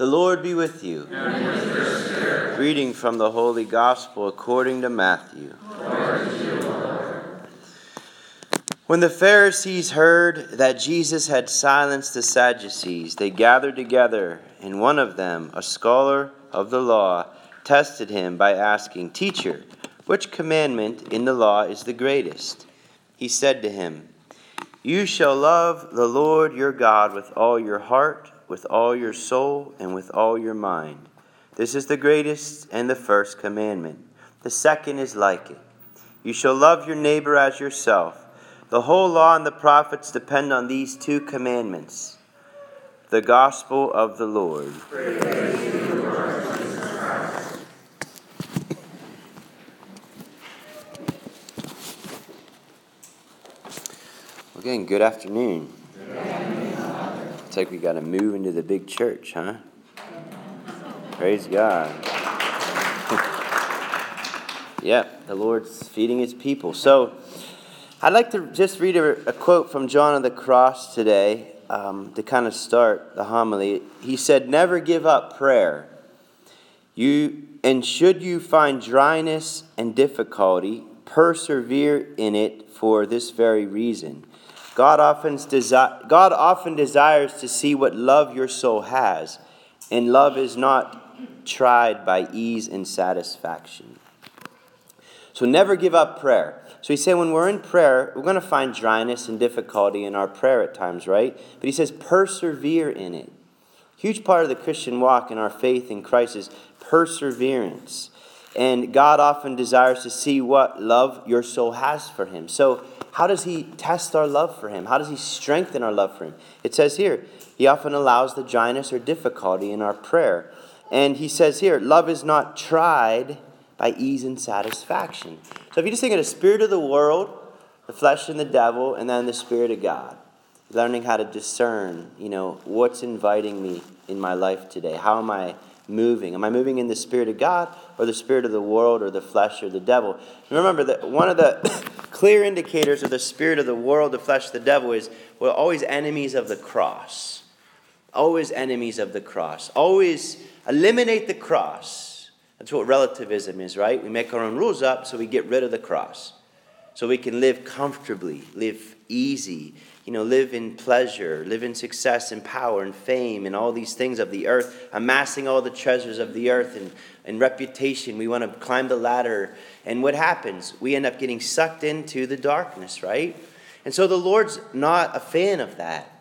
The Lord be with you. With Reading from the Holy Gospel according to Matthew. when the Pharisees heard that Jesus had silenced the Sadducees, they gathered together, and one of them, a scholar of the law, tested him by asking, Teacher, which commandment in the law is the greatest? He said to him, You shall love the Lord your God with all your heart with all your soul and with all your mind. This is the greatest and the first commandment. The second is like it You shall love your neighbor as yourself. The whole law and the prophets depend on these two commandments. The gospel of the Lord. Again, good afternoon. It's like we got to move into the big church, huh? Praise God. yep, the Lord's feeding his people. So I'd like to just read a, a quote from John of the Cross today um, to kind of start the homily. He said, Never give up prayer. You, and should you find dryness and difficulty, persevere in it for this very reason God often, desi- God often desires to see what love your soul has, and love is not tried by ease and satisfaction. So never give up prayer. So he saying when we're in prayer, we're going to find dryness and difficulty in our prayer at times, right? But he says persevere in it. Huge part of the Christian walk and our faith in Christ is perseverance. And God often desires to see what love your soul has for him. So how does he test our love for him? How does he strengthen our love for him? It says here, he often allows the dryness or difficulty in our prayer. And he says here, love is not tried by ease and satisfaction. So if you just think of the spirit of the world, the flesh and the devil, and then the spirit of God, learning how to discern, you know, what's inviting me in my life today? How am I moving? Am I moving in the Spirit of God or the Spirit of the world or the flesh or the devil? Remember that one of the clear indicators of the Spirit of the world, the flesh, the devil is we're always enemies of the cross. Always enemies of the cross. Always eliminate the cross. That's what relativism is, right? We make our own rules up so we get rid of the cross. So we can live comfortably, live easy, you know, live in pleasure, live in success and power and fame and all these things of the earth, amassing all the treasures of the earth and, and reputation. We want to climb the ladder. And what happens? We end up getting sucked into the darkness, right? And so the Lord's not a fan of that.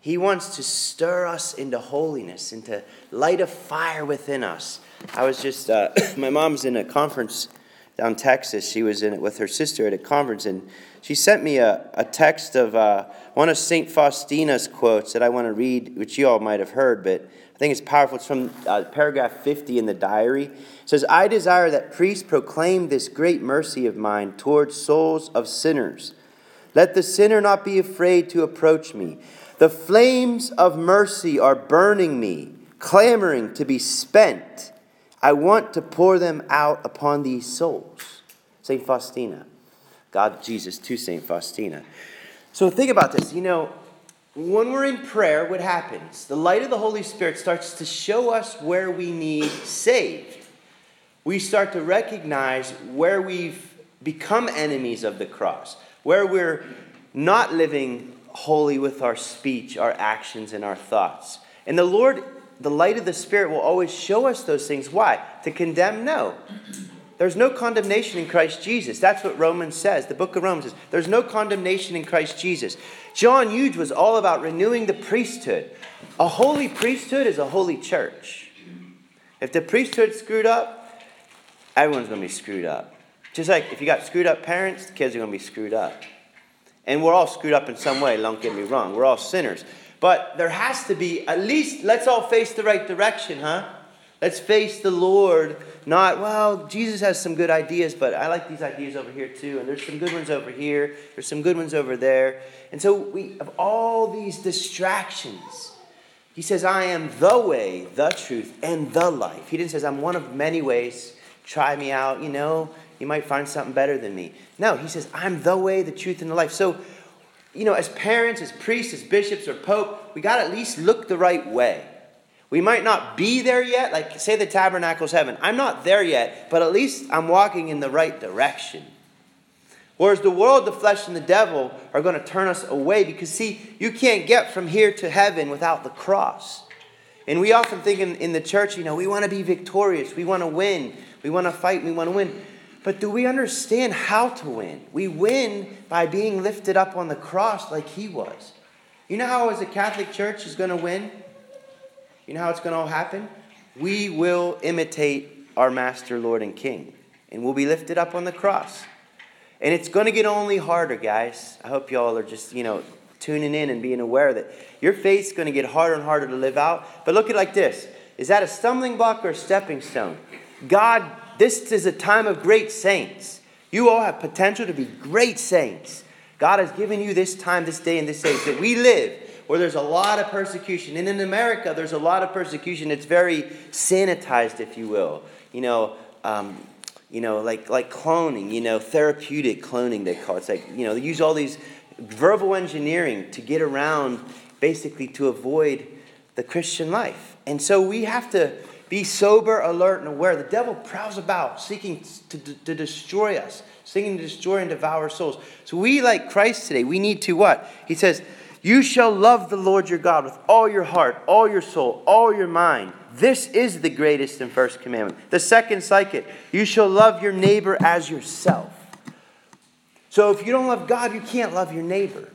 He wants to stir us into holiness, into light a fire within us. I was just, uh, my mom's in a conference down Texas. She was in it with her sister at a conference, and she sent me a, a text of uh, one of St. Faustina's quotes that I want to read, which you all might have heard, but I think it's powerful. It's from uh, paragraph 50 in the diary. It says, I desire that priests proclaim this great mercy of mine towards souls of sinners. Let the sinner not be afraid to approach me. The flames of mercy are burning me, clamoring to be spent. I want to pour them out upon these souls. St. Faustina. God, Jesus to St. Faustina. So think about this. You know, when we're in prayer, what happens? The light of the Holy Spirit starts to show us where we need saved. We start to recognize where we've become enemies of the cross, where we're not living holy with our speech, our actions, and our thoughts. And the Lord, the light of the Spirit, will always show us those things. Why? To condemn? No. There's no condemnation in Christ Jesus. That's what Romans says. The book of Romans says there's no condemnation in Christ Jesus. John Eudes was all about renewing the priesthood. A holy priesthood is a holy church. If the priesthood screwed up, everyone's going to be screwed up. Just like if you got screwed up parents, the kids are going to be screwed up. And we're all screwed up in some way, don't get me wrong. We're all sinners. But there has to be, at least, let's all face the right direction, huh? Let's face the Lord, not, well, Jesus has some good ideas, but I like these ideas over here too, and there's some good ones over here, there's some good ones over there. And so we have all these distractions. He says, I am the way, the truth, and the life. He didn't say, I'm one of many ways. Try me out, you know, you might find something better than me. No, he says, I'm the way, the truth, and the life. So, you know, as parents, as priests, as bishops, or pope, we got to at least look the right way. We might not be there yet, like say the tabernacle's heaven. I'm not there yet, but at least I'm walking in the right direction. Whereas the world, the flesh, and the devil are going to turn us away because, see, you can't get from here to heaven without the cross. And we often think in, in the church, you know, we want to be victorious, we want to win, we want to fight, we want to win. But do we understand how to win? We win by being lifted up on the cross like he was. You know how, as a Catholic Church, is going to win? You know how it's going to all happen? We will imitate our Master, Lord, and King, and we'll be lifted up on the cross. And it's going to get only harder, guys. I hope y'all are just, you know, tuning in and being aware that your faith's going to get harder and harder to live out. But look at it like this Is that a stumbling block or a stepping stone? God, this is a time of great saints. You all have potential to be great saints. God has given you this time, this day, and this age that we live where there's a lot of persecution. And in America, there's a lot of persecution. It's very sanitized, if you will. You know, um, you know, like, like cloning, you know, therapeutic cloning, they call it. It's like, you know, they use all these verbal engineering to get around, basically, to avoid the Christian life. And so we have to be sober, alert, and aware. The devil prowls about, seeking to, to, to destroy us, seeking to destroy and devour souls. So we, like Christ today, we need to what? He says, You shall love the Lord your God with all your heart, all your soul, all your mind this is the greatest and first commandment. The second, like it, you shall love your neighbor as yourself. So if you don't love God, you can't love your neighbor,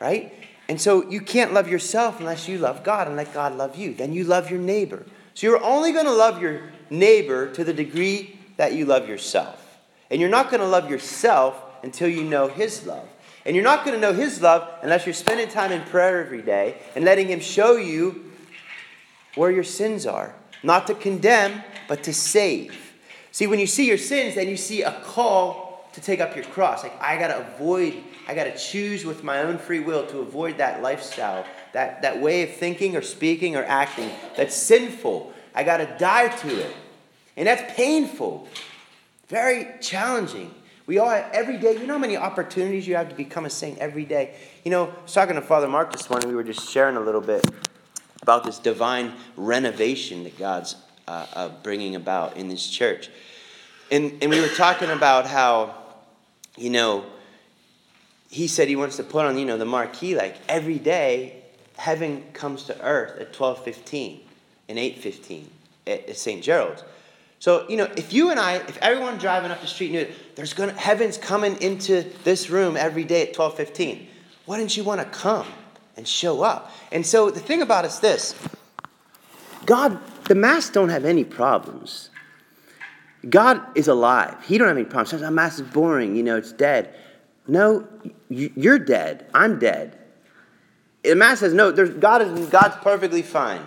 right? And so you can't love yourself unless you love God and let God love you. Then you love your neighbor. So you're only going to love your neighbor to the degree that you love yourself. And you're not going to love yourself until you know his love. And you're not going to know his love unless you're spending time in prayer every day and letting him show you where your sins are. Not to condemn, but to save. See, when you see your sins, then you see a call to take up your cross. Like, I got to avoid, I got to choose with my own free will to avoid that lifestyle, that, that way of thinking or speaking or acting that's sinful. I got to die to it. And that's painful, very challenging. We all every day. You know how many opportunities you have to become a saint every day? You know, I was talking to Father Mark this morning. We were just sharing a little bit about this divine renovation that God's uh, uh, bringing about in this church. And, and we were talking about how, you know, he said he wants to put on, you know, the marquee like every day heaven comes to earth at 12:15 and 8:15 at, at St. Gerald's. So, you know, if you and I, if everyone driving up the street knew there's gonna heaven's coming into this room every day at 12:15, wouldn't you want to come? and show up. And so the thing about it is this God, the Mass don't have any problems. God is alive. He don't have any problems. Oh, Mass is boring. You know, it's dead. No, you're dead. I'm dead. The Mass says, no, God is, God's perfectly fine.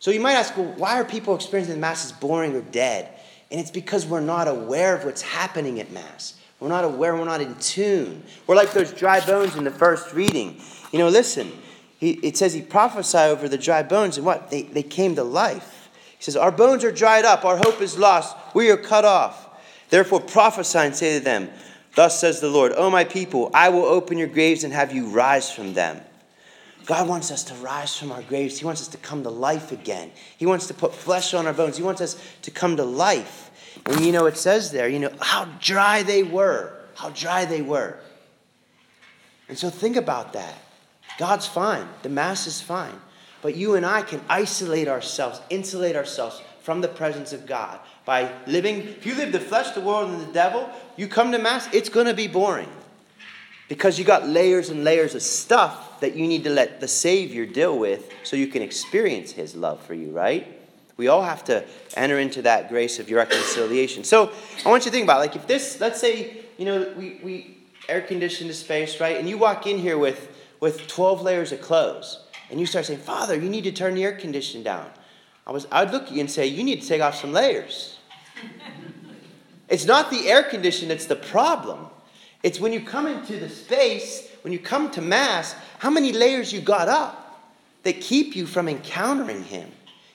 So you might ask, well, why are people experiencing the Mass as boring or dead? And it's because we're not aware of what's happening at Mass. We're not aware, we're not in tune. We're like those dry bones in the first reading. You know, listen, he, it says he prophesied over the dry bones, and what? They, they came to life. He says, Our bones are dried up, our hope is lost, we are cut off. Therefore prophesy and say to them, Thus says the Lord, O my people, I will open your graves and have you rise from them. God wants us to rise from our graves. He wants us to come to life again. He wants to put flesh on our bones. He wants us to come to life. And you know, it says there, you know, how dry they were. How dry they were. And so think about that. God's fine. The Mass is fine. But you and I can isolate ourselves, insulate ourselves from the presence of God by living. If you live the flesh, the world, and the devil, you come to Mass, it's going to be boring. Because you got layers and layers of stuff that you need to let the Savior deal with so you can experience His love for you, right? We all have to enter into that grace of your reconciliation. So I want you to think about like if this, let's say, you know, we, we air conditioned the space, right? And you walk in here with with 12 layers of clothes. And you start saying, Father, you need to turn the air conditioning down. I was, I'd look at you and say, You need to take off some layers. it's not the air conditioning that's the problem. It's when you come into the space, when you come to Mass, how many layers you got up that keep you from encountering Him.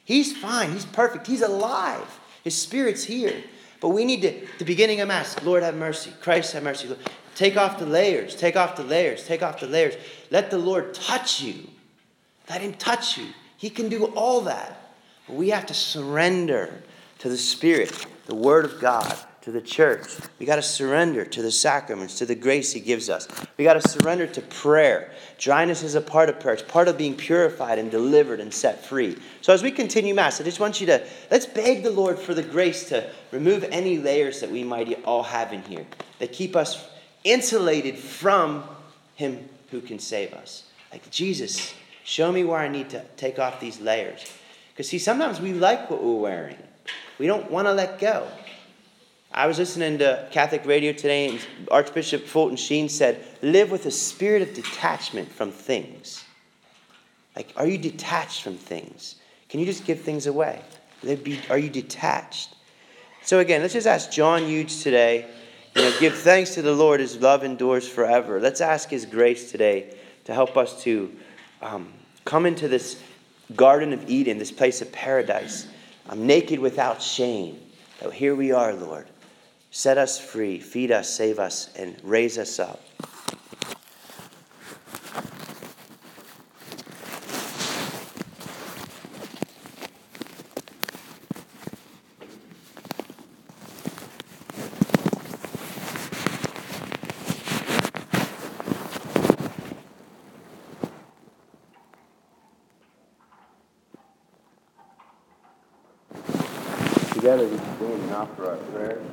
He's fine, He's perfect, He's alive, His Spirit's here. But we need to, the beginning of Mass, Lord have mercy, Christ have mercy. Take off the layers, take off the layers, take off the layers. Let the Lord touch you. Let Him touch you. He can do all that. We have to surrender to the Spirit, the Word of God, to the church. We got to surrender to the sacraments, to the grace He gives us. We got to surrender to prayer. Dryness is a part of prayer, it's part of being purified and delivered and set free. So, as we continue Mass, I just want you to let's beg the Lord for the grace to remove any layers that we might all have in here that keep us insulated from Him who can save us. Like, Jesus, show me where I need to take off these layers. Because, see, sometimes we like what we're wearing, we don't want to let go. I was listening to Catholic radio today, and Archbishop Fulton Sheen said, Live with a spirit of detachment from things. Like, are you detached from things? Can you just give things away? Are you detached? So, again, let's just ask John Eudes today. You know, give thanks to the Lord, His love endures forever. Let's ask His grace today to help us to um, come into this Garden of Eden, this place of paradise. I'm naked without shame. Here we are, Lord. Set us free, feed us, save us, and raise us up. Together we stand and offer our prayers.